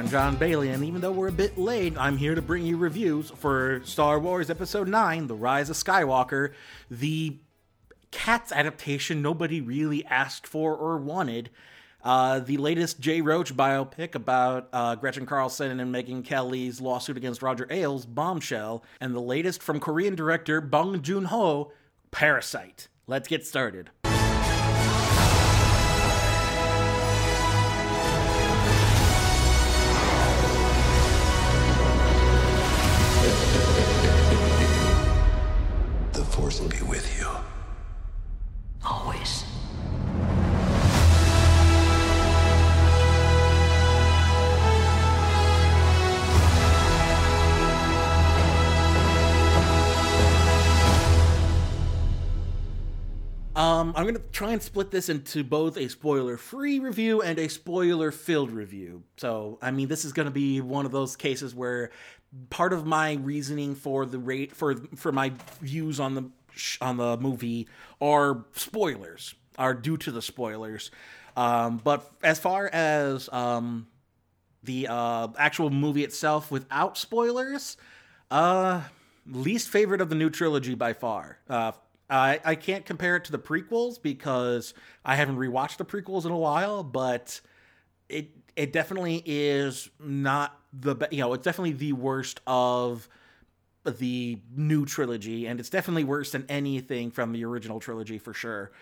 I'm John Bailey, and even though we're a bit late, I'm here to bring you reviews for Star Wars Episode 9 The Rise of Skywalker, the Cats adaptation nobody really asked for or wanted. Uh, the latest Jay Roach biopic about uh, Gretchen Carlson and Megyn Kelly's lawsuit against Roger Ailes, Bombshell, and the latest from Korean director Bong Joon Ho, Parasite. Let's get started. I'm gonna try and split this into both a spoiler-free review and a spoiler-filled review. So, I mean, this is gonna be one of those cases where part of my reasoning for the rate for for my views on the on the movie are spoilers, are due to the spoilers. Um, but as far as um, the uh, actual movie itself, without spoilers, uh, least favorite of the new trilogy by far. Uh, I I can't compare it to the prequels because I haven't rewatched the prequels in a while, but it it definitely is not the be- you know it's definitely the worst of the new trilogy, and it's definitely worse than anything from the original trilogy for sure.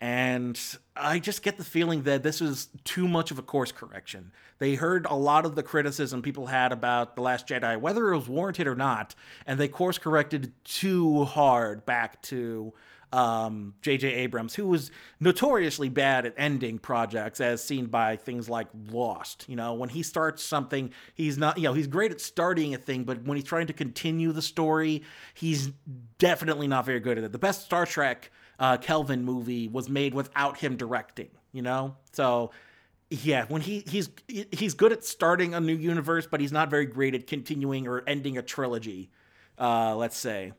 And I just get the feeling that this is too much of a course correction. They heard a lot of the criticism people had about The Last Jedi, whether it was warranted or not, and they course corrected too hard back to um, J.J. Abrams, who was notoriously bad at ending projects, as seen by things like Lost. You know, when he starts something, he's not, you know, he's great at starting a thing, but when he's trying to continue the story, he's definitely not very good at it. The best Star Trek uh, Kelvin movie was made without him directing, you know? So, yeah, when he he's he's good at starting a new universe, but he's not very great at continuing or ending a trilogy, uh, let's say.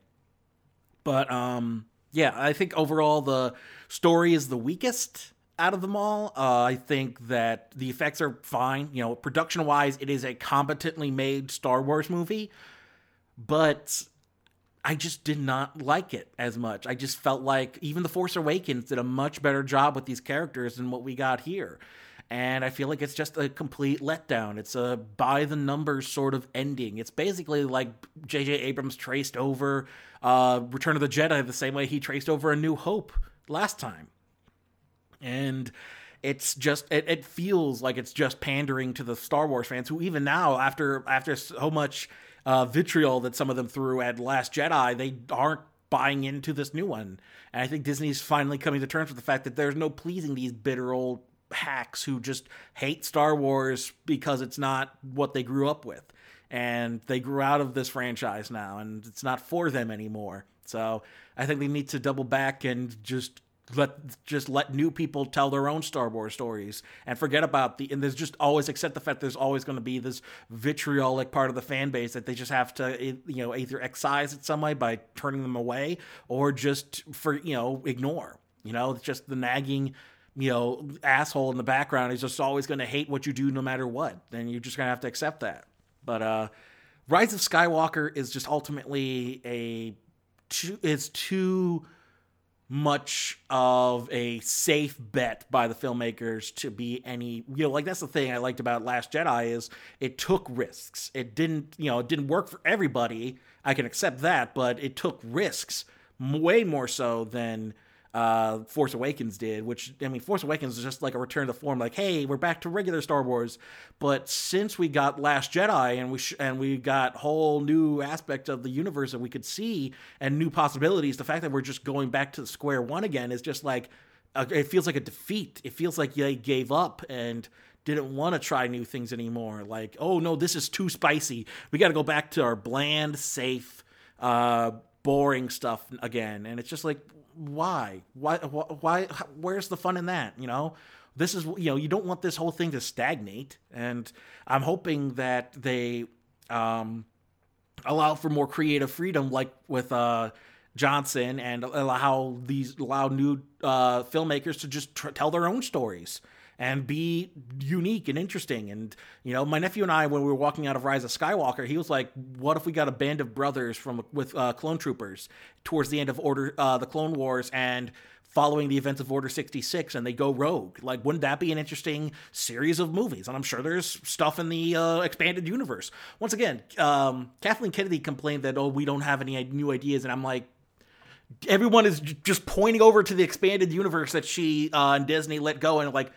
But um, yeah, I think overall the story is the weakest out of them all. Uh, I think that the effects are fine. You know, production wise, it is a competently made Star Wars movie, but I just did not like it as much. I just felt like even The Force Awakens did a much better job with these characters than what we got here. And I feel like it's just a complete letdown. It's a by the numbers sort of ending. It's basically like J.J. Abrams traced over uh, Return of the Jedi the same way he traced over A New Hope last time. And it's just it, it feels like it's just pandering to the Star Wars fans who even now after after so much uh, vitriol that some of them threw at Last Jedi, they aren't buying into this new one. And I think Disney's finally coming to terms with the fact that there's no pleasing these bitter old hacks who just hate Star Wars because it's not what they grew up with. And they grew out of this franchise now, and it's not for them anymore. So I think they need to double back and just let just let new people tell their own Star Wars stories and forget about the and there's just always accept the fact there's always going to be this vitriolic part of the fan base that they just have to you know either excise it some way by turning them away or just for you know ignore you know? It's just the nagging you know asshole in the background is just always going to hate what you do no matter what then you're just going to have to accept that. But uh Rise of Skywalker is just ultimately a too, it's too much of a safe bet by the filmmakers to be any you know like that's the thing i liked about last jedi is it took risks. It didn't you know it didn't work for everybody. I can accept that but it took risks way more so than uh force awakens did which i mean force awakens is just like a return to form like hey we're back to regular star wars. But since we got last jedi and we sh- and we got whole new aspect of the universe that we could see and new possibilities the fact that we're just going back to square one again is just like it feels like a defeat. It feels like they gave up and didn't want to try new things anymore. Like oh no this is too spicy. We got to go back to our bland safe uh boring stuff again. And it's just like why? Why why where's the fun in that you know? This is you know you don't want this whole thing to stagnate. And i'm hoping that they um allow for more creative freedom like with uh johnson and allow these allow new uh filmmakers to just tr- tell their own stories and be unique and interesting. And you know, my nephew and I, when we were walking out of Rise of Skywalker, he was like, "What if we got a band of brothers from with uh, clone troopers towards the end of Order, uh, the Clone Wars, and following the events of Order 66 and they go rogue. Like, wouldn't that be an interesting series of movies? And I'm sure there's stuff in the uh, expanded universe. Once again, um, Kathleen Kennedy complained that, oh, we don't have any new ideas. And I'm like, everyone is just pointing over to the expanded universe that she uh, and Disney let go. And like,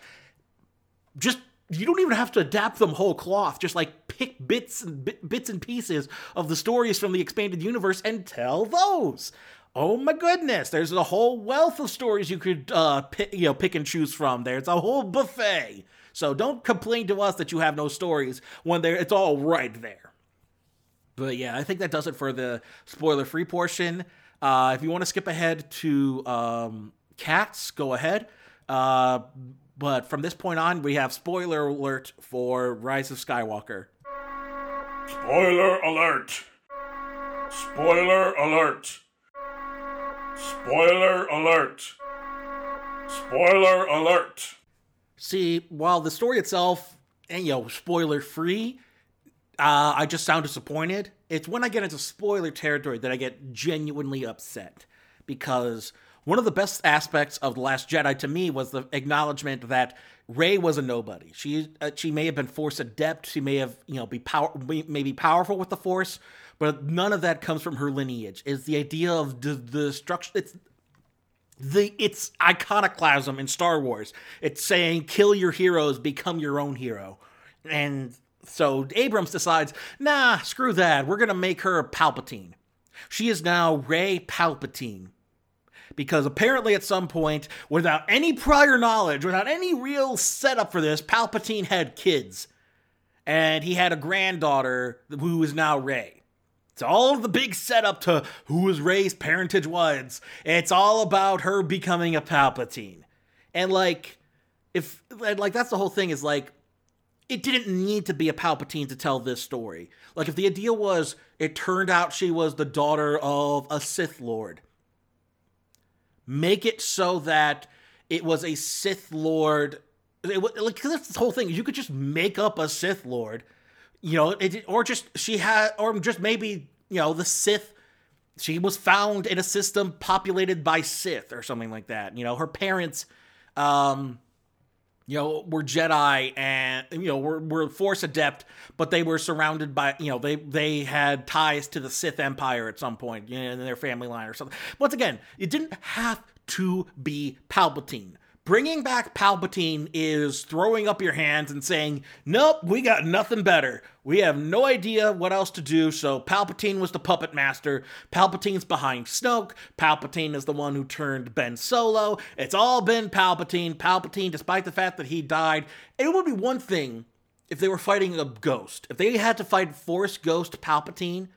just you don't even have to adapt them whole cloth. Just like pick bits and bits and pieces of the stories from the expanded universe and tell those oh my goodness, there's a whole wealth of stories you could uh, pick, you know pick and choose from. There's a whole buffet. So don't complain to us that you have no stories when there it's all right there. But yeah, I think that does it for the spoiler free portion. Uh, if you want to skip ahead to um, cats, go ahead. Uh, but from this point on, we have spoiler alert for Rise of Skywalker. Spoiler alert! Spoiler alert! Spoiler alert! Spoiler alert! See, while the story itself, and you know, spoiler free, uh, I just sound disappointed. It's when I get into spoiler territory that I get genuinely upset because one of the best aspects of the Last Jedi to me was the acknowledgement that Rey was a nobody. She uh, she may have been Force adept. She may have you know be power may be powerful with the Force, but none of that comes from her lineage. Is the idea of the, the destruction? It's the it's iconoclasm in Star Wars. It's saying kill your heroes, become your own hero, and so Abrams decides, nah, screw that. We're gonna make her Palpatine. She is now Rey Palpatine. Because apparently, at some point, without any prior knowledge, without any real setup for this, Palpatine had kids. And he had a granddaughter who is now Rey. It's all the big setup to who was Rey's parentage was. It's all about her becoming a Palpatine. And like, if, like, that's the whole thing is like, it didn't need to be a Palpatine to tell this story. Like, if the idea was it turned out she was the daughter of a Sith Lord, make it so that it was a Sith Lord. It, like, that's the whole thing. You could just make up a Sith Lord you know, it, or just she had, or just maybe you know, the Sith. She was found in a system populated by Sith or something like that. You know, her parents, um, you know, were Jedi and you know were were Force adept, but they were surrounded by you know they they had ties to the Sith Empire at some point you know, in their family line or something. Once again, it didn't have to be Palpatine. Bringing back Palpatine is throwing up your hands and saying, Nope, we got nothing better. We have no idea what else to do, so Palpatine was the puppet master. Palpatine's behind Snoke. Palpatine is the one who turned Ben Solo. It's all been Palpatine. Palpatine, despite the fact that he died, it would be one thing if they were fighting a ghost. If they had to fight Force Ghost Palpatine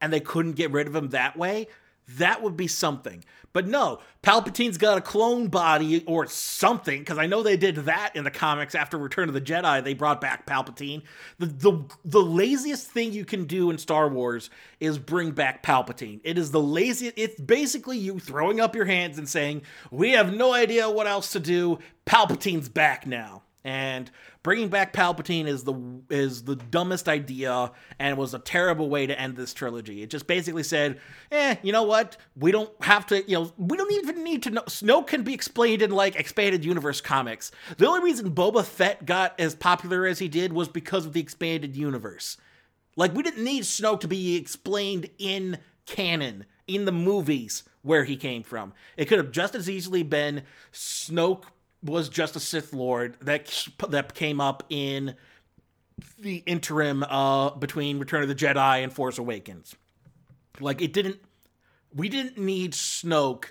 and they couldn't get rid of him that way, that would be something. But no, Palpatine's got a clone body or something, because I know they did that in the comics after Return of the Jedi. They brought back Palpatine. The, the, the laziest thing you can do in Star Wars is bring back Palpatine. It is the laziest, it's basically you throwing up your hands and saying, We have no idea what else to do. Palpatine's back now. And bringing back Palpatine is the is the dumbest idea and was a terrible way to end this trilogy. It just basically said, "Eh, you know what? We don't have to, you know, we don't even need to know Snoke can be explained in like expanded universe comics. The only reason Boba Fett got as popular as he did was because of the expanded universe. Like we didn't need Snoke to be explained in canon in the movies where he came from. It could have just as easily been Snoke was just a Sith Lord that that came up in the interim uh, between Return of the Jedi and Force Awakens. Like it didn't, we didn't need Snoke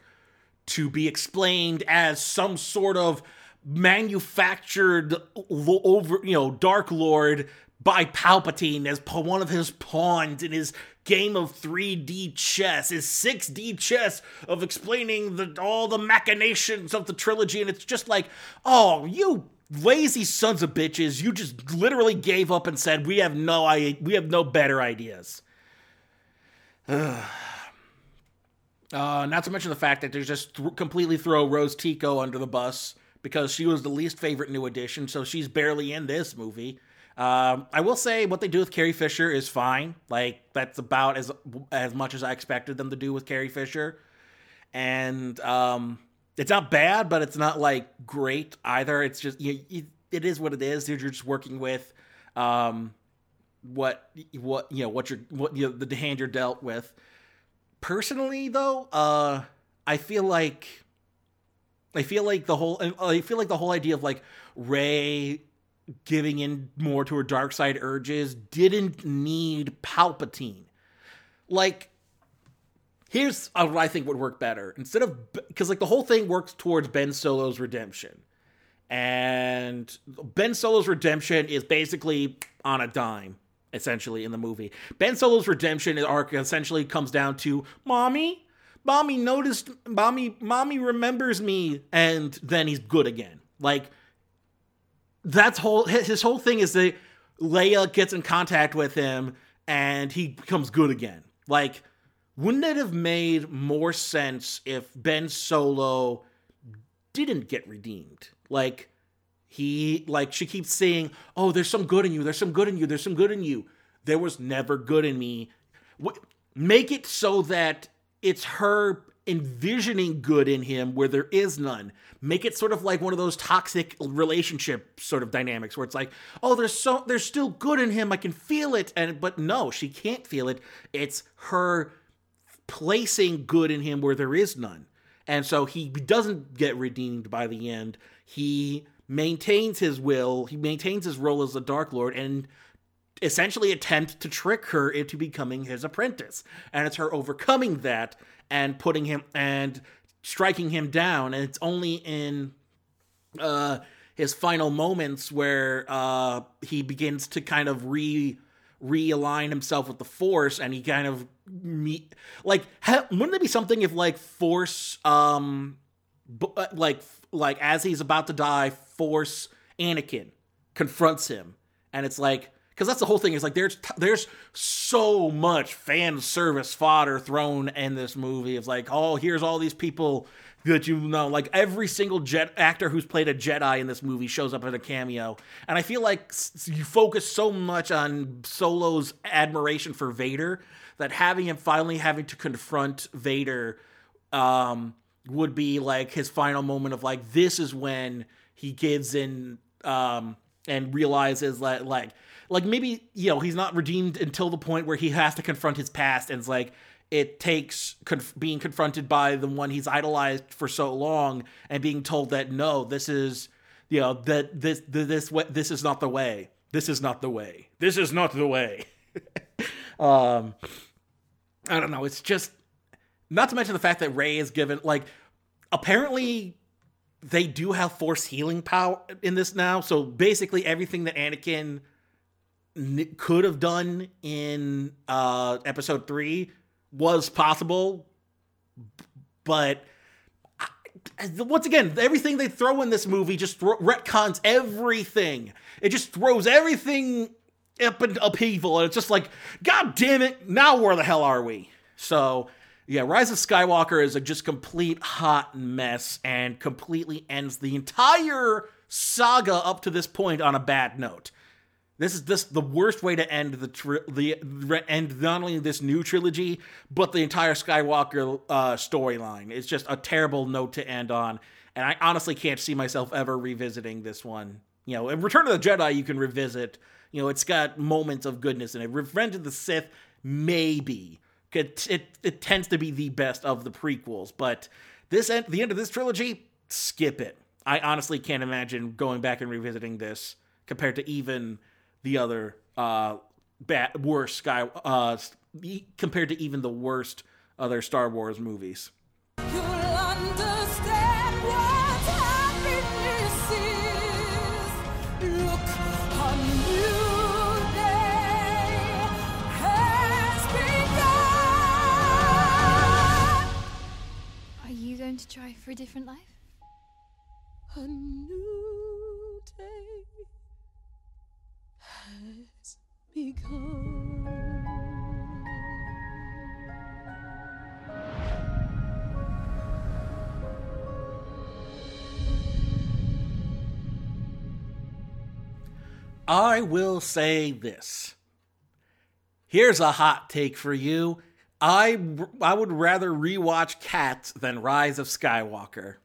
to be explained as some sort of manufactured over, you know, Dark Lord by Palpatine as one of his pawns in his game of 3D chess, his 6D chess of explaining the, all the machinations of the trilogy. And it's just like, oh, you lazy sons of bitches, you just literally gave up and said, we have no, I, we have no better ideas. uh, not to mention the fact that they just th- completely throw Rose Tico under the bus because she was the least favorite new addition, so she's barely in this movie. Um, I will say what they do with Carrie Fisher is fine. Like that's about as as much as I expected them to do with Carrie Fisher, and um, it's not bad, but it's not like great either. It's just you, you, it is what it is. You're just working with um, what what you know what you're what you know, the hand you're dealt with. Personally, though, uh, I feel like I feel like the whole I feel like the whole idea of like Rey giving in more to her dark side urges didn't need Palpatine. Like here's what I think would work better. Instead of because like the whole thing works towards Ben Solo's redemption. And Ben Solo's redemption is basically on a dime, essentially, in the movie. Ben Solo's redemption arc essentially comes down to Mommy, Mommy noticed Mommy Mommy remembers me, and then he's good again. Like that's whole his whole thing is that Leia gets in contact with him and he becomes good again. Like, wouldn't it have made more sense if Ben Solo didn't get redeemed? Like, he like she keeps saying, "Oh, there's some good in you. There's some good in you. There's some good in you." There was never good in me. Make it so that it's her envisioning good in him where there is none. Make it sort of like one of those toxic relationship sort of dynamics where it's like, oh, there's so there's still good in him. I can feel it, and but no, she can't feel it. It's her placing good in him where there is none. And so he doesn't get redeemed by the end. He maintains his will, he maintains his role as a Dark Lord, and essentially attempt to trick her into becoming his apprentice. And it's her overcoming that and putting him and striking him down. And it's only in uh, his final moments where uh, he begins to kind of re realign himself with the force and he kind of meet like ha- wouldn't it be something if like force um b- uh, like like as he's about to die force anakin confronts him and it's like because that's the whole thing is like there's there's so much fan service fodder thrown in this movie. Of like oh here's all these people that you know. Like every single jet actor who's played a jedi in this movie shows up in a cameo. And i feel like you focus so much on solo's admiration for vader that having him finally having to confront vader um, would be like his final moment of like this is when he gives in um, and realizes that like like maybe you know he's not redeemed until the point where he has to confront his past and it's like it takes conf- being confronted by the one he's idolized for so long and being told that no this is you know that this this this, this is not the way. This is not the way. This is not the way. Um i don't know. It's just not to mention the fact that ray is given like apparently they do have force healing power in this now. So basically everything that anakin could have done in uh, episode three was possible, but once again, everything they throw in this movie just retcons everything. It just throws everything up in upheaval, and it's just like, God damn it! Now where the hell are we? So. Yeah, Rise of Skywalker is a just complete hot mess and completely ends the entire saga up to this point on a bad note. This is this the worst way to end the tri- the end not only this new trilogy but the entire Skywalker uh, storyline. It's just a terrible note to end on, and I honestly can't see myself ever revisiting this one. You know, in Return of the Jedi you can revisit. You know, it's got moments of goodness in it. Revenge of the Sith maybe it it, it tends to be the best of the prequels, but this end the end of this trilogy skip it. I honestly can't imagine going back and revisiting this compared to even the other uh, bad, worst Sky uh, compared to even the worst other Star Wars movies. Are you going to try for a different life? has. I will say this. Here's a hot take for you. I I would rather rewatch Cats than Rise of Skywalker.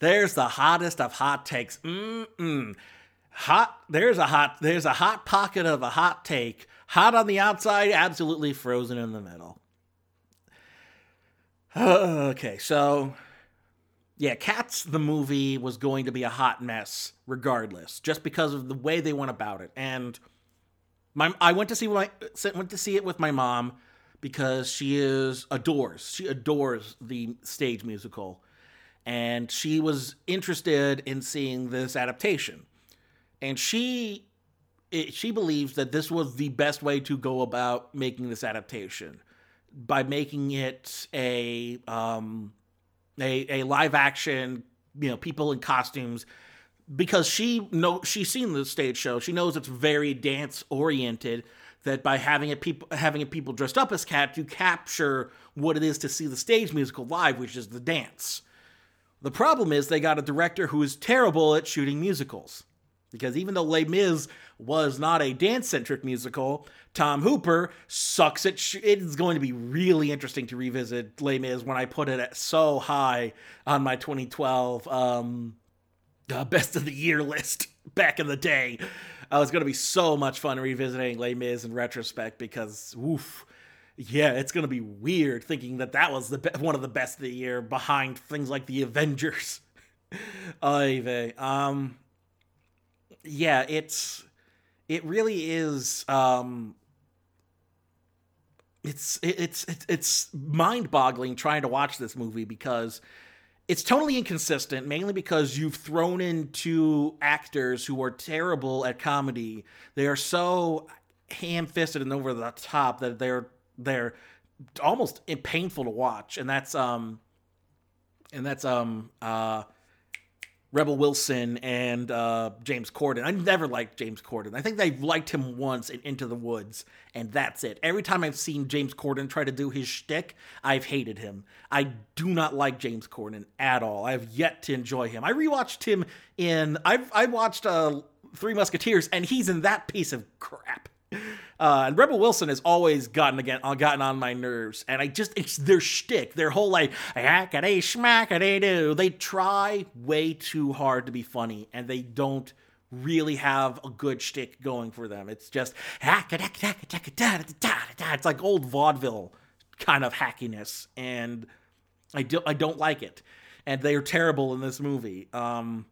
There's the hottest of hot takes. Mm-mm. Hot. There's a hot. There's a hot pocket of a hot take. Hot on the outside, absolutely frozen in the middle. okay, so yeah, Cats the movie was going to be a hot mess regardless, just because of the way they went about it. And my I went to see my went to see it with my mom because she is adores she adores the stage musical and she was interested in seeing this adaptation and she it, she believes that this was the best way to go about making this adaptation by making it a um a, a live action you know people in costumes because she know she's seen the stage show she knows it's very dance oriented that by having it people having people dressed up as cats, you capture what it is to see the stage musical live, which is the dance. The problem is they got a director who is terrible at shooting musicals. Because even though Les Mis was not a dance centric musical, Tom Hooper sucks at. Sh- it's going to be really interesting to revisit Les Mis when I put it at so high on my 2012 um, uh, best of the year list back in the day. Uh, it's going to be so much fun revisiting Les Mis in retrospect because, woof, yeah, it's going to be weird thinking that that was the be- one of the best of the year behind things like the Avengers. Oy Um, yeah, it's it really is. Um, it's it's it's it's mind-boggling trying to watch this movie because it's totally inconsistent, mainly because you've thrown in two actors who are terrible at comedy. They are so ham-fisted and over the top that they're they're almost painful to watch, and that's um and that's um uh Rebel Wilson and uh, James Corden. I never liked James Corden. I think they liked him once in Into the Woods, and that's it. Every time I've seen James Corden try to do his shtick, I've hated him. I do not like James Corden at all. I have yet to enjoy him. I rewatched him in. I've I watched uh, Three Musketeers, and he's in that piece of crap. Uh, and Rebel Wilson has always gotten again uh, gotten on my nerves, and I just it's their shtick, their whole like hackety schmackety do. They try way too hard to be funny, and they don't really have a good shtick going for them. It's just it's like old vaudeville kind of hackiness, and I do I don't like it, and they are terrible in this movie. Um,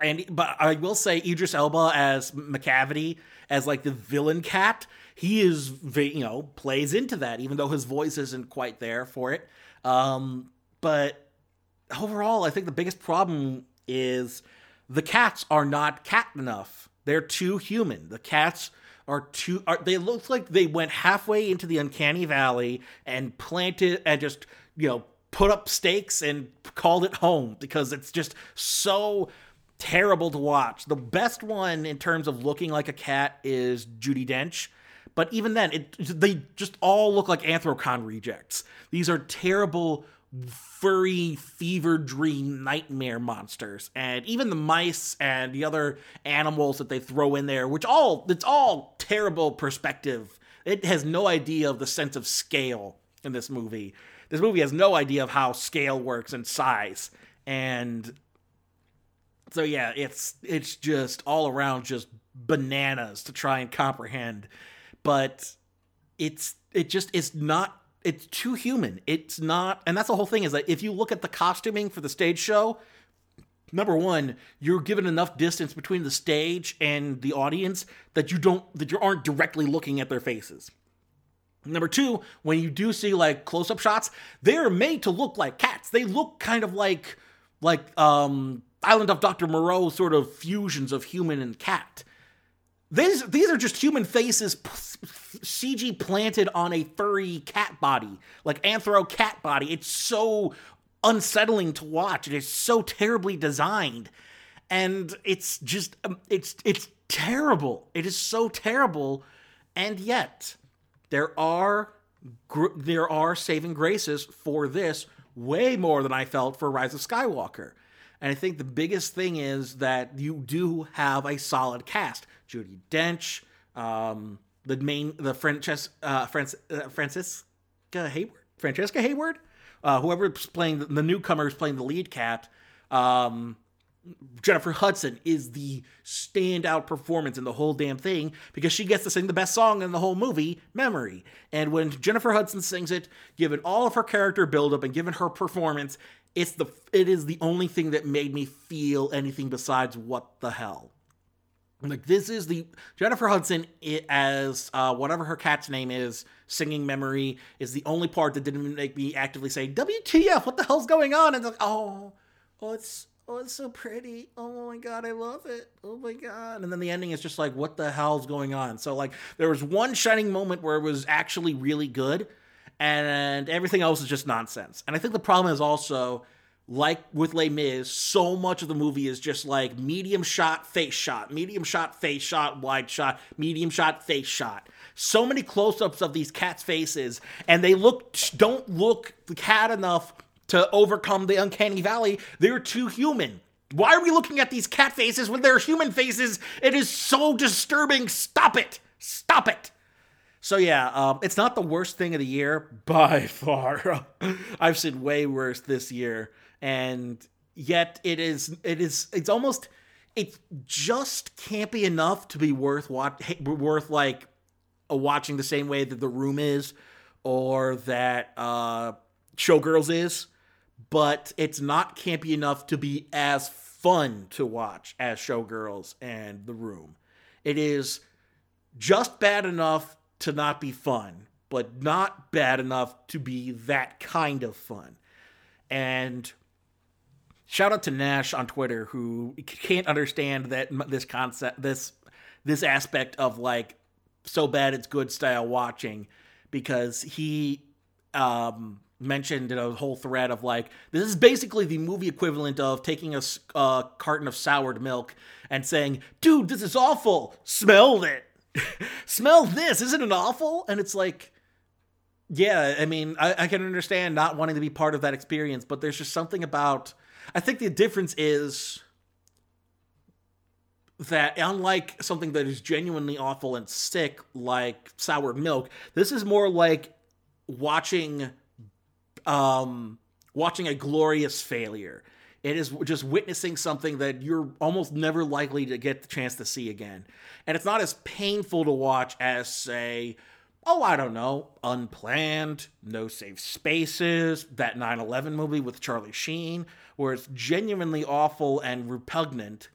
and but I will say Idris Elba as Macavity as like the villain cat, he is you know plays into that even though his voice isn't quite there for it. Um, but overall, I think the biggest problem is the cats are not cat enough. They're too human. The cats are too are they look like they went halfway into the uncanny valley and planted and just you know put up stakes and called it home because it's just so terrible to watch. The best one in terms of looking like a cat is Judi Dench. But even then, it they just all look like Anthrocon rejects. These are terrible, furry, fever dream nightmare monsters. And even the mice and the other animals that they throw in there, which all it's all terrible perspective. It has no idea of the sense of scale in this movie. This movie has no idea of how scale works and size. And so yeah, it's it's just all around just bananas to try and comprehend. But it's it just is not it's too human. It's not and that's the whole thing is that if you look at the costuming for the stage show, number one, you're given enough distance between the stage and the audience that you don't that you aren't directly looking at their faces. Number two, when you do see like close-up shots, they're made to look like cats. They look kind of like like um Island of Dr. Moreau sort of fusions of human and cat. These, these are just human faces CG planted on a furry cat body, like anthro cat body. It's so unsettling to watch. It is so terribly designed. And it's just, um, it's, it's terrible. It is so terrible. And yet, there are, there are saving graces for this way more than I felt for Rise of Skywalker. And I think the biggest thing is that you do have a solid cast. Judi Dench, um, the main, the Frances, uh, uh, Francesca Hayward, Francesca Hayward, uh, whoever's playing the, the newcomer is playing the lead cat. Um, Jennifer Hudson is the standout performance in the whole damn thing because she gets to sing the best song in the whole movie, Memory. And when Jennifer Hudson sings it, given all of her character buildup and given her performance, it's the it is the only thing that made me feel anything besides what the hell. Like this is the Jennifer Hudson as uh, whatever her cat's name is, singing "Memory" is the only part that didn't make me actively say "WTF? What the hell's going on?" And like, oh, oh, it's oh, it's so pretty. Oh my god, I love it. Oh my god. And then the ending is just like, what the hell's going on? So like, there was one shining moment where it was actually really good, and everything else is just nonsense. And I think the problem is also like with Les Mis, so much of the movie is just like medium shot, face shot, medium shot, face shot, wide shot, medium shot, face shot. So many close ups of these cats' faces, and they look don't look the cat enough to overcome the uncanny valley. They're too human. Why are we looking at these cat faces when they're human faces? It is so disturbing. Stop it. Stop it. So yeah, um, it's not the worst thing of the year by far. I've seen way worse this year. And yet it is it is it's almost it just can't be enough to be worth watch worth like watching the same way that the room is or that uh showgirls is. But it's not campy enough to be as fun to watch as showgirls and the room. It is just bad enough to not be fun but not bad enough to be that kind of fun and shout out to Nash on Twitter who can't understand that this concept, this this aspect of like so bad it's good style watching because he um, mentioned in a whole thread of like this is basically the movie equivalent of taking a, a carton of soured milk and saying, "Dude, this is awful. Smell it. Smell this. Isn't it awful?" And it's like. Yeah, I mean, I, I can understand not wanting to be part of that experience, but there's just something about I think the difference is that unlike something that is genuinely awful and sick like sour milk, this is more like watching um watching a glorious failure. It is just witnessing something that you're almost never likely to get the chance to see again. And it's not as painful to watch as, say, oh, I don't know, Unplanned, No Safe Spaces, that 9 11 movie with Charlie Sheen, where it's genuinely awful and repugnant,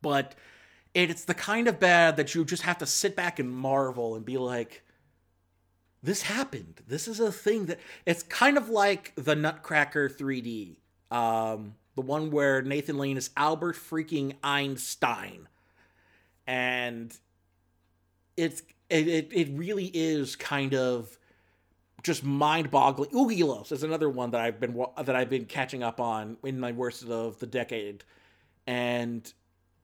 but it's the kind of bad that you just have to sit back and marvel and be like, this happened. This is a thing that it's kind of like the Nutcracker 3D, um, the one where Nathan Lane is Albert freaking Einstein, and it's it, it, really is kind of just mind-boggling. Oogieloves is another one that I've been that I've been catching up on in my worst of the decade, and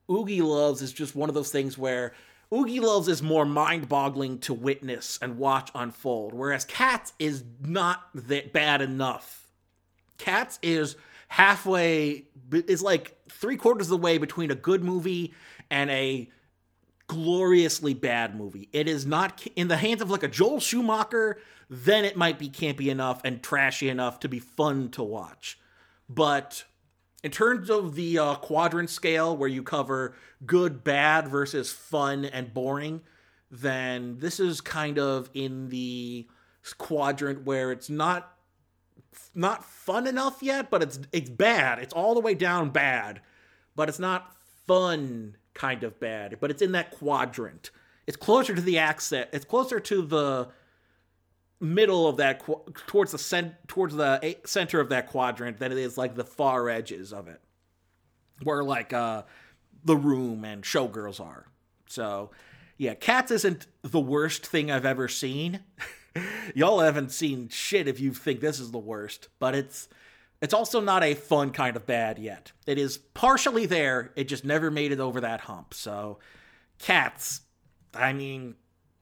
Oogieloves is just one of those things where Oogieloves is more mind-boggling to witness and watch unfold, whereas Cats is not that bad enough. Cats is halfway is like three quarters of the way between a good movie and a gloriously bad movie. It is not in the hands of like a Joel Schumacher, then it might be campy enough and trashy enough to be fun to watch. But in terms of the uh, quadrant scale where you cover good, bad versus fun and boring, then this is kind of in the quadrant where it's not not fun enough yet, but it's it's bad. It's all the way down bad, but it's not fun kind of bad, but it's in that quadrant. It's closer to the accent. It's closer to the middle of that towards the cent- towards the center of that quadrant than it is like the far edges of it, where like uh, the room and showgirls are. So, yeah, Cats isn't the worst thing I've ever seen. Y'all haven't seen shit if you think this is the worst, but it's it's also not a fun kind of bad yet. It is partially there, it just never made it over that hump. So, cats, I mean,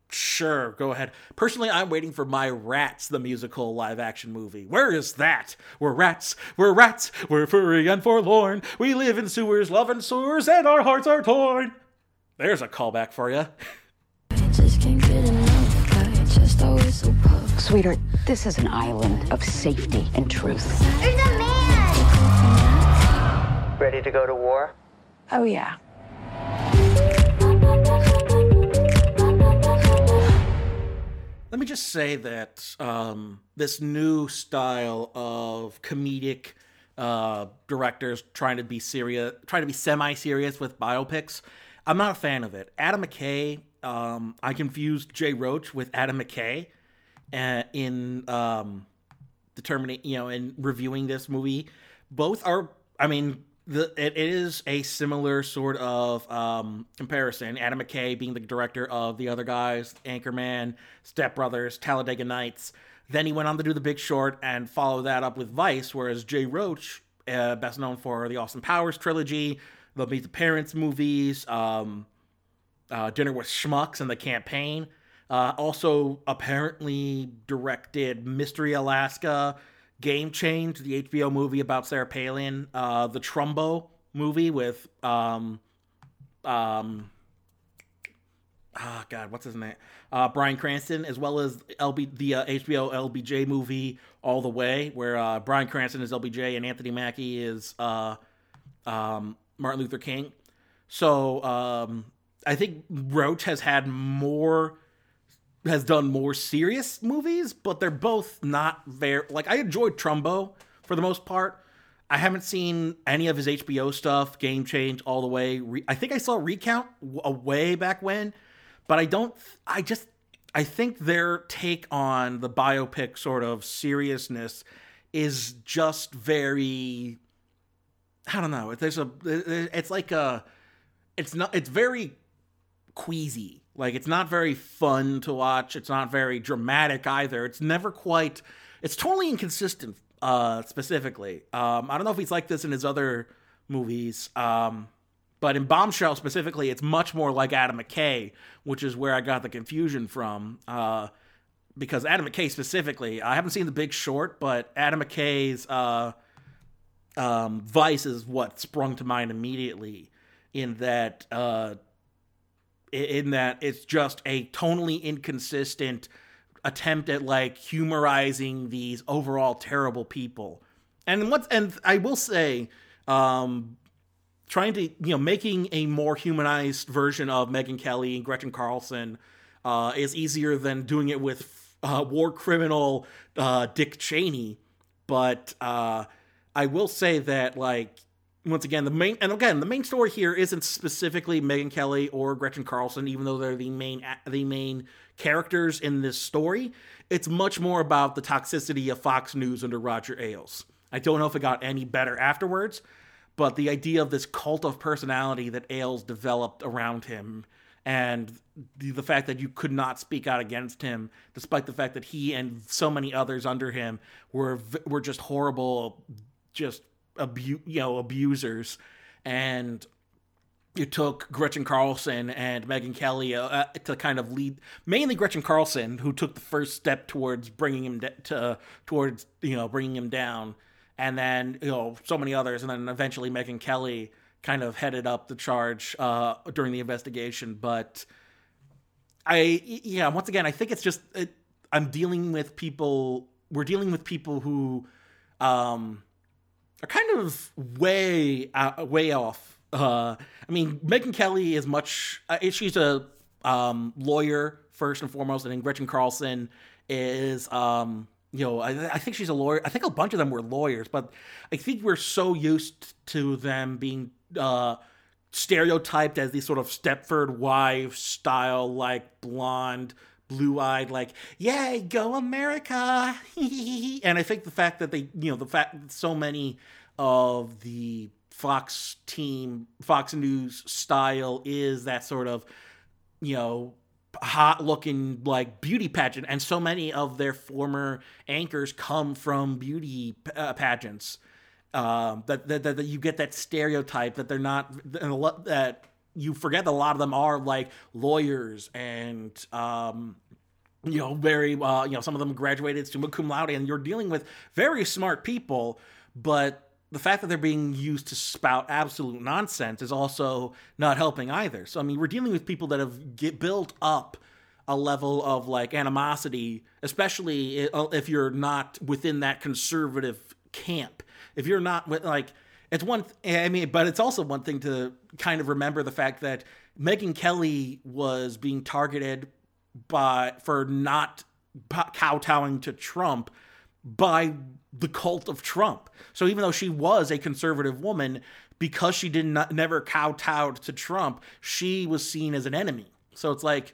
Sure, go ahead. Personally, I'm waiting for my Rats the musical live action movie. Where is that? We're rats, we're rats, we're furry and forlorn. We live in sewers, love in sewers, and our hearts are torn. There's a callback for you. Sweetheart, this is an island of safety and truth. There's a man! Ready to go to war? Oh, yeah. Let me just say that um, this new style of comedic uh, directors trying to be serious, trying to be semi-serious with biopics, I'm not a fan of it. Adam McKay, um, I confused Jay Roach with Adam McKay uh, in um, determining, you know, in reviewing this movie. Both are, I mean, the it is a similar sort of um, comparison. Adam McKay being the director of the other guys, Anchorman, Step Brothers, Talladega Nights. Then he went on to do The Big Short and follow that up with Vice, whereas Jay Roach, uh, best known for the Austin Powers trilogy, the Meet the Parents movies, um, uh, Dinner with Schmucks, and The Campaign. Uh, also, apparently directed Mystery Alaska, Game Change, the HBO movie about Sarah Palin, uh, the Trumbo movie with um, um, ah, God, what's his name? Uh, Bryan Cranston, as well as LB the uh, HBO LBJ movie All the Way, where uh, Bryan Cranston is LBJ and Anthony Mackie is uh, um, Martin Luther King. So um, I think Roach has had more has done more serious movies, but they're both not very like I enjoyed Trumbo for the most part. I haven't seen any of his HBO stuff, Game Change all the way. Re- I think I saw Recount a way back when, but I don't I just I think their take on the biopic sort of seriousness is just very I don't know. There's a it's like a it's not it's very queasy like it's not very fun to watch. It's not very dramatic either. It's never quite. It's totally inconsistent. Uh, specifically, um, I don't know if he's like this in his other movies. Um, but in Bombshell specifically, it's much more like Adam McKay, which is where I got the confusion from. Uh, because Adam McKay specifically, I haven't seen The Big Short, but Adam McKay's uh, um, Vice is what sprung to mind immediately. In that uh, in that it's just a tonally inconsistent attempt at like humorizing these overall terrible people. And what and I will say um trying to you know making a more humanized version of Megyn Kelly and Gretchen Carlson uh, is easier than doing it with uh, war criminal uh, Dick Cheney. But uh, I will say that like once again, the main and again the main story here isn't specifically Megyn Kelly or Gretchen Carlson, even though they're the main the main characters in this story. It's much more about the toxicity of Fox News under Roger Ailes. I don't know if it got any better afterwards, but the idea of this cult of personality that Ailes developed around him and the, the, fact that you could not speak out against him, despite the fact that he and so many others under him were were just horrible, just abu- you know abusers, and it took Gretchen Carlson and Megyn Kelly uh, uh, to kind of lead, mainly Gretchen Carlson, who took the first step towards bringing him de- to towards you know bringing him down, and then you know so many others, and then eventually Megyn Kelly kind of headed up the charge uh, during the investigation. But I, yeah, once again, I think it's just it, I'm dealing with people. We're dealing with people who um, are kind of way out, way off. Uh, I mean, Megyn Kelly is much. Uh, she's a um, lawyer first and foremost, and then Gretchen Carlson is. Um, you know, I, I, think she's a lawyer. I think a bunch of them were lawyers, but I think we're so used to them being uh, stereotyped as these sort of Stepford wife style, like blonde, blue eyed, like, yay, go America. and I think the fact that they, you know, the fact that so many of the Fox team, Fox News style is that sort of, you know, hot looking like beauty pageant. And so many of their former anchors come from beauty uh, pageants. Um, that, that, that you get that stereotype that they're not that you forget that a lot of them are like lawyers and um, you know very uh, you know some of them graduated summa cum laude, and you're dealing with very smart people, but the fact that they're being used to spout absolute nonsense is also not helping either. So I mean, we're dealing with people that have get built up a level of like animosity, especially if you're not within that conservative camp. If you're not with like it's one eh, I mean, but it's also one thing to kind of remember the fact that Megyn Kelly was being targeted by for not kowtowing to Trump by the cult of Trump. So even though she was a conservative woman, because she did not never kowtowed to Trump, she was seen as an enemy. So it's like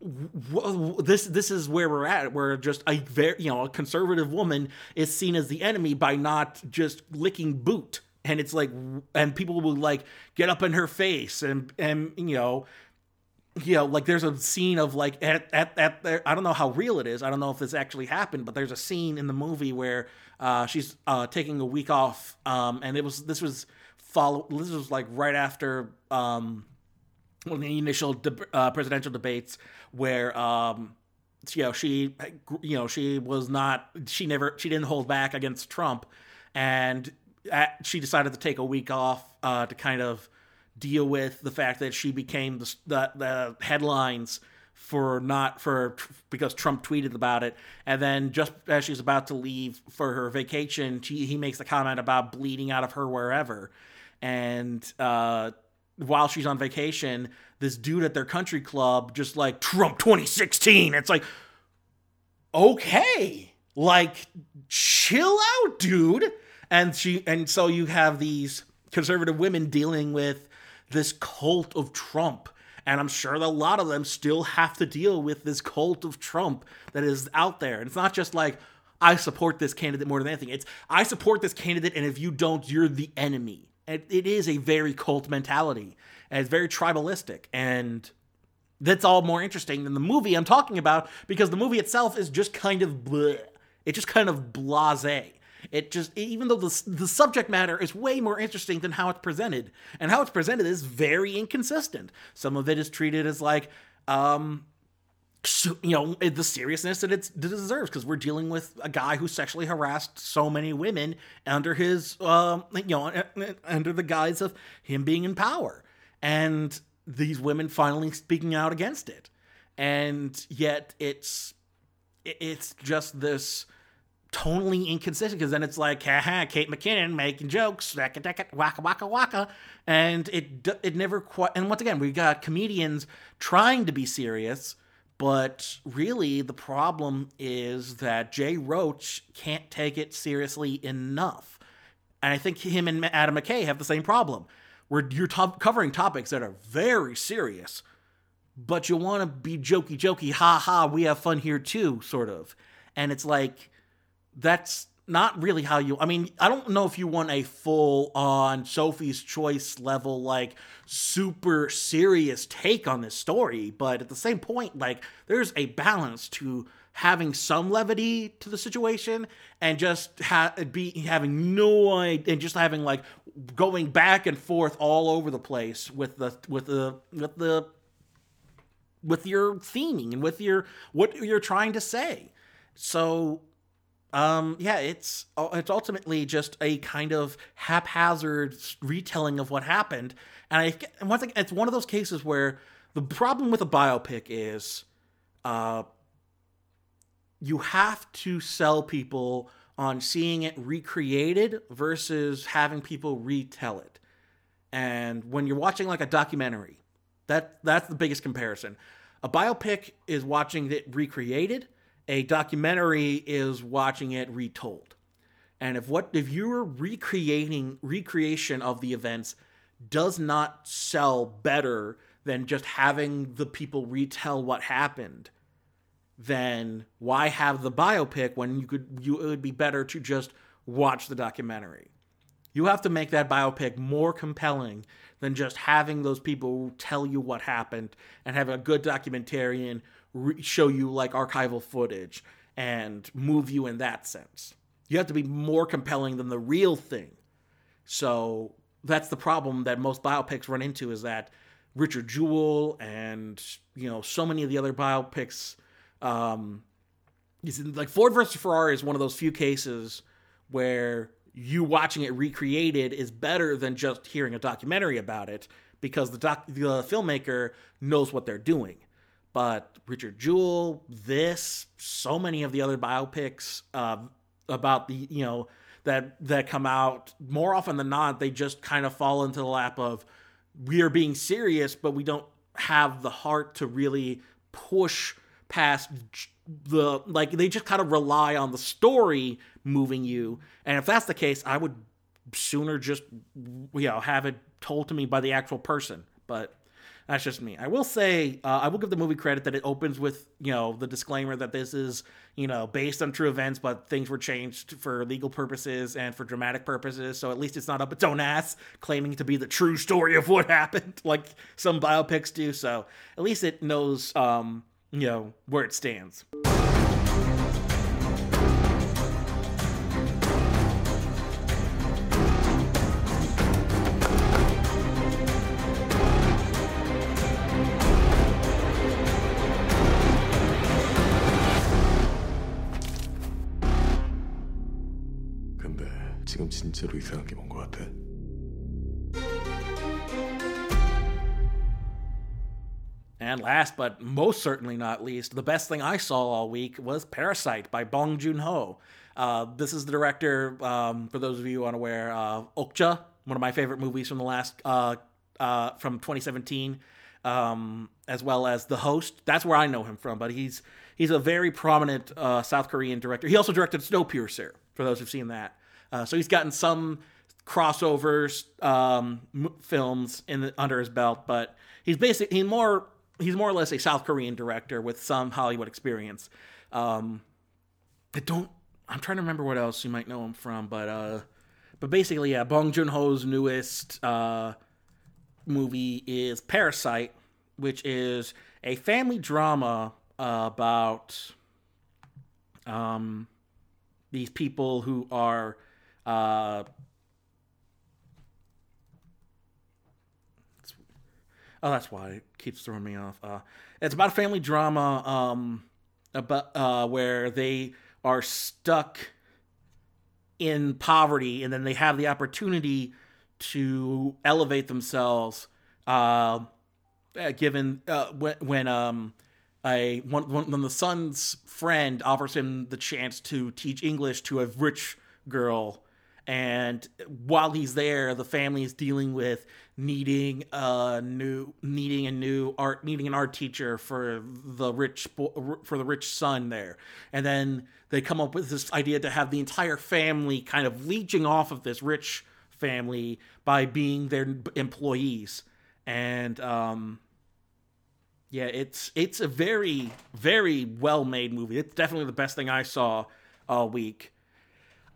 this this is where we're at where just a very you know a conservative woman is seen as the enemy by not just licking boot. And it's like and people will like get up in her face and and you know you know like there's a scene of like at at, at there i don't know how real it is. I don't know if this actually happened but there's a scene in the movie where uh she's uh taking a week off um and it was this was follow this was like right after um one of the initial de- uh, presidential debates where um you know she you know she was not she never she didn't hold back against Trump. And at, she decided to take a week off uh, to kind of deal with the fact that she became the, the, the headlines for not for because Trump tweeted about it, and then just as she's about to leave for her vacation, she, he makes the comment about bleeding out of her wherever, and uh, while she's on vacation, this dude at their country club just like Trump 2016. It's like, okay, like chill out, dude. And she and so you have these conservative women dealing with this cult of Trump. And I'm sure that a lot of them still have to deal with this cult of Trump that is out there. And it's not just like, I support this candidate more than anything. It's, I support this candidate, and if you don't, you're the enemy. It, it is a very cult mentality and it's very tribalistic and that's all more interesting than the movie I'm talking about because the movie itself is just kind of bleh. It just kind of blasé. It just even though the the subject matter is way more interesting than how it's presented, and how it's presented is very inconsistent. Some of it is treated as like um you know eh, the seriousness that it deserves because we're dealing with a guy who sexually harassed so many women under his um you know eh, eh, under the guise of him being in power. And these women finally speaking out against it. And yet it's it's just this tonally inconsistent because then it's like haha Kate McKinnon making jokes waka waka waka and it it never quite and once again we got comedians trying to be serious but really the problem is that Jay Roach can't take it seriously enough and I think him and Adam McKay have the same problem where you're covering topics that are very serious, but you want to be jokey, jokey, ha ha, we have fun here too, sort of. And it's like, that's not really how you. I mean, I don't know if you want a full on Sophie's Choice level, like super serious take on this story, but at the same point, like, there's a balance to having some levity to the situation and just ha- be having no idea and just having like going back and forth all over the place with the with the with the with your theming and with your what you're trying to say. So um yeah, it's it's ultimately just a kind of haphazard retelling of what happened. And I and once again, it's one of those cases where the problem with a biopic is uh you have to sell people on seeing it recreated versus having people retell it. And when you're watching like a documentary, that that's the biggest comparison. A biopic is watching it recreated, a documentary is watching it retold. And if what if you're recreating recreation of the events does not sell better than just having the people retell what happened, then why have the biopic when you could you it would be better to just watch the documentary. You have to make that biopic more compelling than just having those people tell you what happened and have a good documentarian re- show you like archival footage and move you in that sense. You have to be more compelling than the real thing. So that's the problem that most biopics run into is that Richard Jewell and you know so many of the other biopics um like Ford versus Ferrari is one of those few cases where you watching it recreated is better than just hearing a documentary about it because the doc the filmmaker knows what they're doing. But Richard Jewell, this, so many of the other biopics uh, about the you know that that come out more often than not, they just kind of fall into the lap of we are being serious, but we don't have the heart to really push past the like they just kind of rely on the story moving you. And if that's the case i would sooner just you know have it told to me by the actual person. But that's just me. I will say uh, i will give the movie credit that it opens with you know the disclaimer that this is you know based on true events but things were changed for legal purposes and for dramatic purposes. So at least it's not up its own ass claiming to be the true story of what happened like some biopics do. So at least it knows um you know where it stands 지금 진짜로 이상한 게 뭔 것 같아? And last but most certainly not least, the best thing I saw all week was Parasite by Bong Joon Ho. Uh, this is the director, um, for those of you unaware, uh, Okja, one of my favorite movies from the last, uh, uh, from 2017, um, as well as The Host. That's where I know him from, but he's he's a very prominent uh, South Korean director. He also directed Snowpiercer, for those who've seen that. Uh, so he's gotten some crossovers um, films in the, under his belt, but he's basically he more he's more or less a South Korean director with some Hollywood experience. Um, I don't. I'm trying to remember what else you might know him from, but uh, but basically, yeah, Bong Joon Ho's newest uh, movie is Parasite, which is a family drama about um these people who are uh Oh, that's why it keeps throwing me off. Uh, it's about a family drama um, about uh, where they are stuck in poverty, and then they have the opportunity to elevate themselves. Uh, uh, given uh, when, when um, a when, when the son's friend offers him the chance to teach English to a rich girl, and while he's there, the family is dealing with needing a new needing a new art needing an art teacher for the rich for the rich son there. And then they come up with this idea to have the entire family kind of leeching off of this rich family by being their employees. And um yeah it's it's a very very well made movie. It's definitely the best thing i saw all week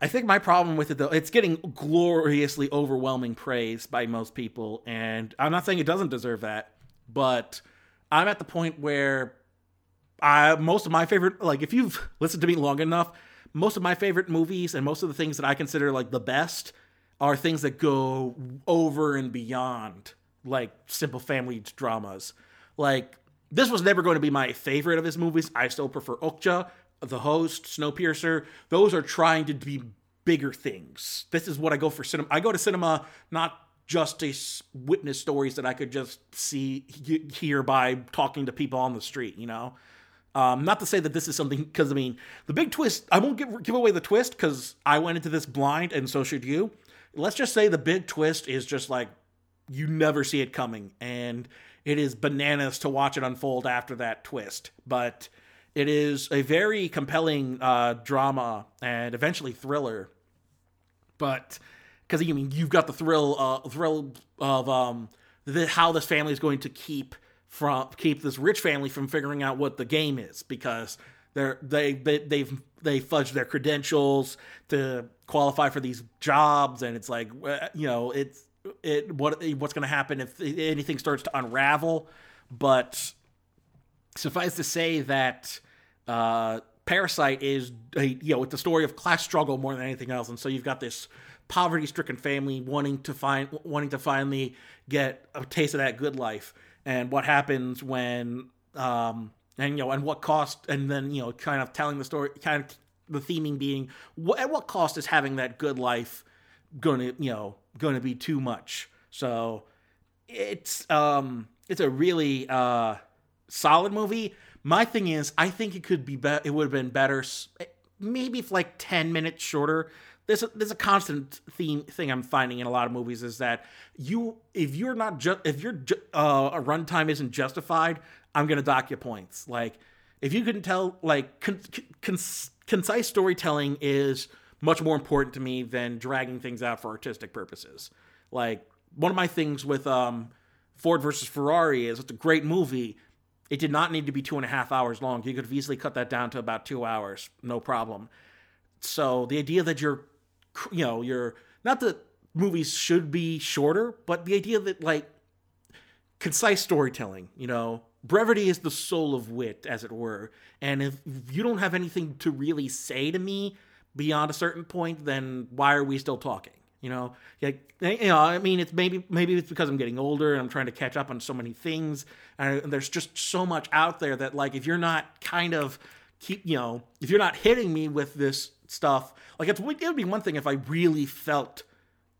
I think my problem with it though, it's getting gloriously overwhelming praise by most people, and I'm not saying it doesn't deserve that, but I'm at the point where I most of my favorite like if you've listened to me long enough, most of my favorite movies and most of the things that I consider like the best are things that go over and beyond like simple family dramas. Like this was never going to be my favorite of his movies. I still prefer Okja the host, Snowpiercer, those are trying to be bigger things. This is what I go for cinema. I go to cinema not just to witness stories that I could just see hear by talking to people on the street, you know. Um, not to say that this is something because I mean the big twist. I won't give give away the twist because I went into this blind and so should you. Let's just say the big twist is just like you never see it coming, and it is bananas to watch it unfold after that twist. But it is a very compelling uh, drama and eventually thriller, but because I mean you've got the thrill uh, thrill of um, the, how this family is going to keep from keep this rich family from figuring out what the game is. Because they're they, they they've they fudged their credentials to qualify for these jobs. And it's like you know it's it what what's going to happen if anything starts to unravel. But suffice to say that uh, Parasite is a, you know it's a story of class struggle more than anything else, and so you've got this poverty-stricken family wanting to find wanting to finally get a taste of that good life, and what happens when um and you know and what cost and then you know kind of telling the story kind of the theming being what at what cost is having that good life going to you know going to be too much? So it's um it's a really uh solid movie. My thing is i think it could be better it would have been better maybe if like 10 minutes shorter. There's a, there's a constant theme thing i'm finding in a lot of movies is that you if you're not just if your ju- uh, a runtime isn't justified i'm gonna dock your points. Like if you can tell like con- con- concise storytelling is much more important to me than dragging things out for artistic purposes. Like one of my things with um ford versus ferrari is it's a great movie it did not need to be two and a half hours long. You could have easily cut that down to about two hours no problem. So the idea that you're you know you're not that movies should be shorter but the idea that like concise storytelling you know brevity is the soul of wit as it were. And if you don't have anything to really say to me beyond a certain point then why are we still talking you know? Like you know i mean it's maybe maybe it's because i'm getting older and i'm trying to catch up on so many things. And there's just so much out there that like if you're not kind of keep you know if you're not hitting me with this stuff like it would be one thing if i really felt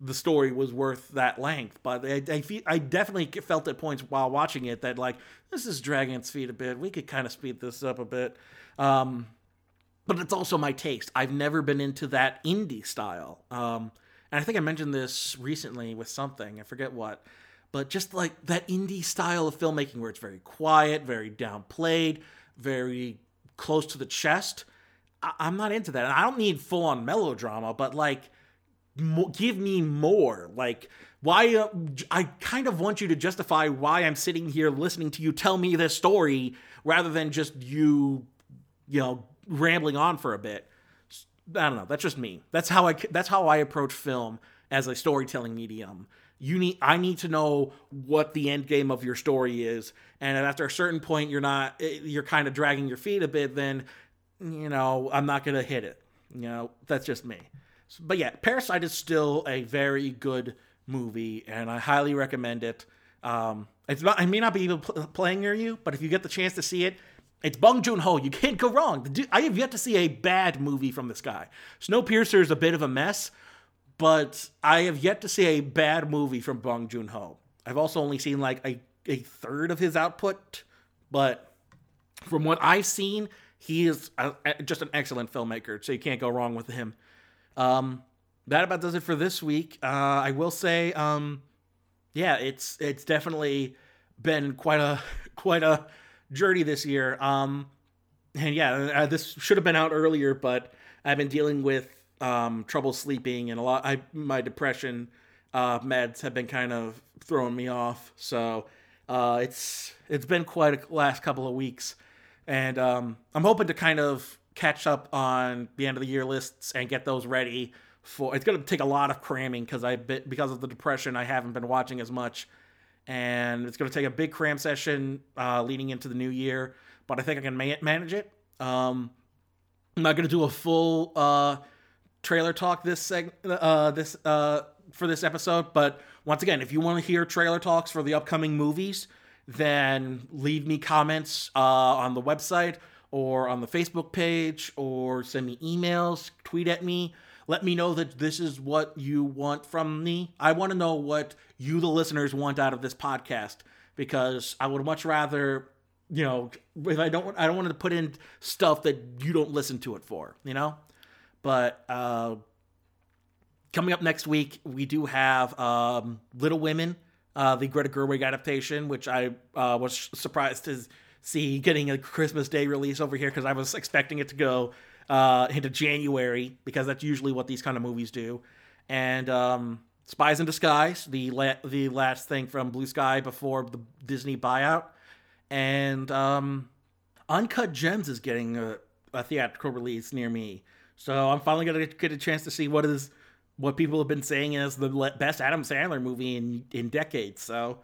the story was worth that length. But I, I, feel, I definitely felt at points while watching it that like this is dragging its feet a bit. We could kind of speed this up a bit. Um, but it's also my taste. I've never been into that indie style. Um, and i think i mentioned this recently with something i forget what but just like that indie style of filmmaking where it's very quiet very downplayed very close to the chest I- i'm not into that. And i don't need full-on melodrama but like mo- give me more. Like why uh, i kind of want you to justify why i'm sitting here listening to you tell me this story rather than just you you know rambling on for a bit i don't know. That's just me. That's how i that's how i approach film as a storytelling medium. You need i need to know what the end game of your story is and after a certain point you're not eh, you're kind of dragging your feet a bit then you know i'm not gonna hit it. You know that's just me. But yeah, Parasite is still a very good movie, and I highly recommend it. Um, it's not, I may not be playing near you, but if you get the chance to see it, it's Bong Joon Ho. You can't go wrong. Dude- I have yet to see a bad movie from this guy. Snowpiercer is a bit of a mess, but I have yet to see a bad movie from Bong Joon Ho. I've also only seen like a, a third of his output, but from what I've seen, he is a, a- just an excellent filmmaker, so you can't go wrong with him. Um, that about does it for this week. Uh, I will say, um, yeah, it's it's definitely been quite a quite a journey this year. Um, and yeah, uh, this should have been out earlier, but I've been dealing with um, trouble sleeping and a lot. I my depression uh, meds have been kind of throwing me off, so uh, it's it's been quite a last couple of weeks, and um, I'm hoping to kind of catch up on the end of the year lists and get those ready for. It's going to take a lot of cramming because I because of the depression I haven't been watching as much, and it's going to take a big cram session uh, leading into the new year. But I think I can ma- manage it. Um, I'm not going to do a full uh, trailer talk this seg- uh, this uh, for this episode, but once again, if you want to hear trailer talks for the upcoming movies, then leave me comments uh, on the website or on the Facebook page or send me emails, tweet at me. Let me know that this is what you want from me. I want to know what you, the listeners, want out of this podcast because I would much rather, you know, if I don't, I don't want to put in stuff that you don't listen to it for, you know. But uh, coming up next week, we do have um, Little Women, uh, the Greta Gerwig adaptation, which I uh, was surprised to see getting a Christmas Day release over here because I was expecting it to go uh, into January because that's usually what these kind of movies do. And um, Spies in Disguise, the la- the last thing from Blue Sky before the Disney buyout, and um, Uncut Gems is getting a, a theatrical release near me. So I'm finally gonna get a chance to see what is what people have been saying is the best Adam Sandler movie in in decades. So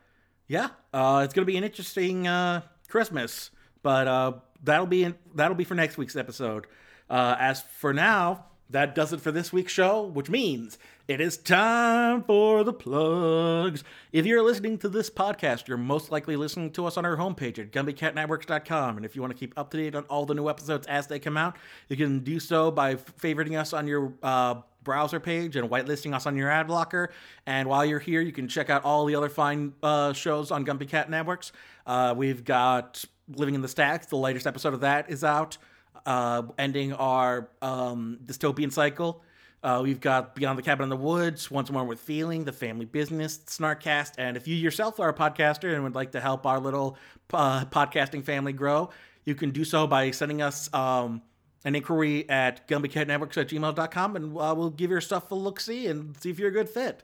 yeah, uh, it's gonna be an interesting uh, Christmas, but uh, that'll be in, that'll be for next week's episode. Uh, as for now, that does it for this week's show, which means it is time for the plugs. If you're listening to this podcast, you're most likely listening to us on our homepage at GumbyCatNetworks.com. And if you want to keep up to date on all the new episodes as they come out, you can do so by favoriting us on your uh, browser page and whitelisting us on your ad blocker. And while you're here, you can check out all the other fine uh, shows on Gumby Cat Networks. Uh, we've got Living in the Stacks. The latest episode of that is out uh, ending our um, dystopian cycle. Uh, we've got Beyond the Cabin in the Woods, Once More with Feeling, The Family Business, Snarkcast. And if you yourself are a podcaster and would like to help our little uh, podcasting family grow, you can do so by sending us um, an inquiry at gumbycatnetworks at gmail.com and uh, we'll give your stuff a look see and see if you're a good fit.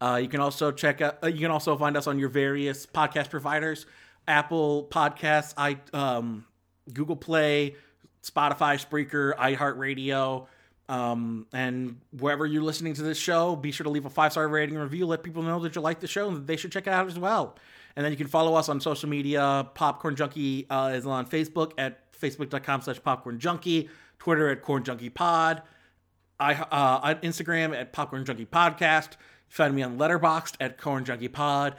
Uh, you can also check out, uh, you can also find us on your various podcast providers Apple Podcasts, I, um, Google Play, Spotify, Spreaker, iHeartRadio, um, and wherever you're listening to this show, be sure to leave a five star rating review. Let people know that you like the show and that they should check it out as well. And then you can follow us on social media. Popcorn Junkie uh, is on Facebook at facebook.com slash popcorn junkie, Twitter at corn junkie pod, I, uh, Instagram at popcorn junkie podcast. Find me on Letterboxd at corn junkie pod.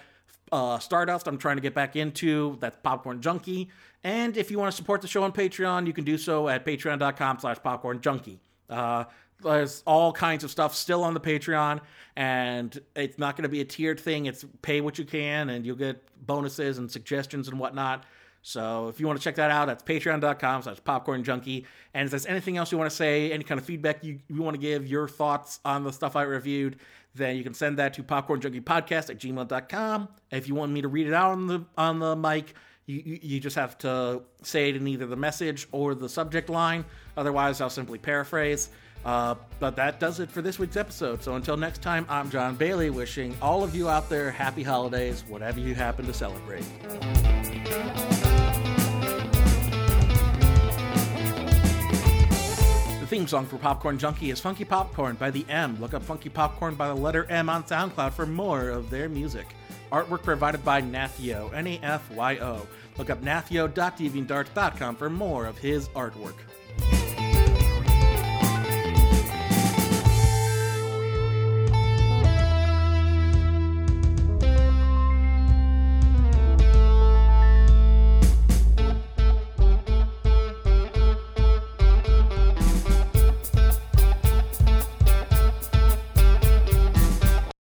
Uh, Stardust, I'm trying to get back into. That's popcorn junkie. And if you want to support the show on Patreon, you can do so at patreon.com slash popcorn junkie. Uh, there's all kinds of stuff still on the Patreon, and it's not going to be a tiered thing. It's pay what you can, and you'll get bonuses and suggestions and whatnot. So if you want to check that out, that's patreon.com slash popcorn junkie. And if there's anything else you want to say, any kind of feedback you, you want to give, your thoughts on the stuff I reviewed, then you can send that to popcornjunkiepodcast at gmail.com. If you want me to read it out on the on the mic, you, you, you just have to say it in either the message or the subject line. Otherwise, I'll simply paraphrase. Uh, but that does it for this week's episode. So until next time, I'm John Bailey, wishing all of you out there happy holidays, whatever you happen to celebrate. Theme song for Popcorn Junkie is Funky Popcorn by the M. Look up Funky Popcorn by the letter M on SoundCloud for more of their music. Artwork provided by Nafyo, N A F Y O. Look up nafyo.deviantart.com for more of his artwork.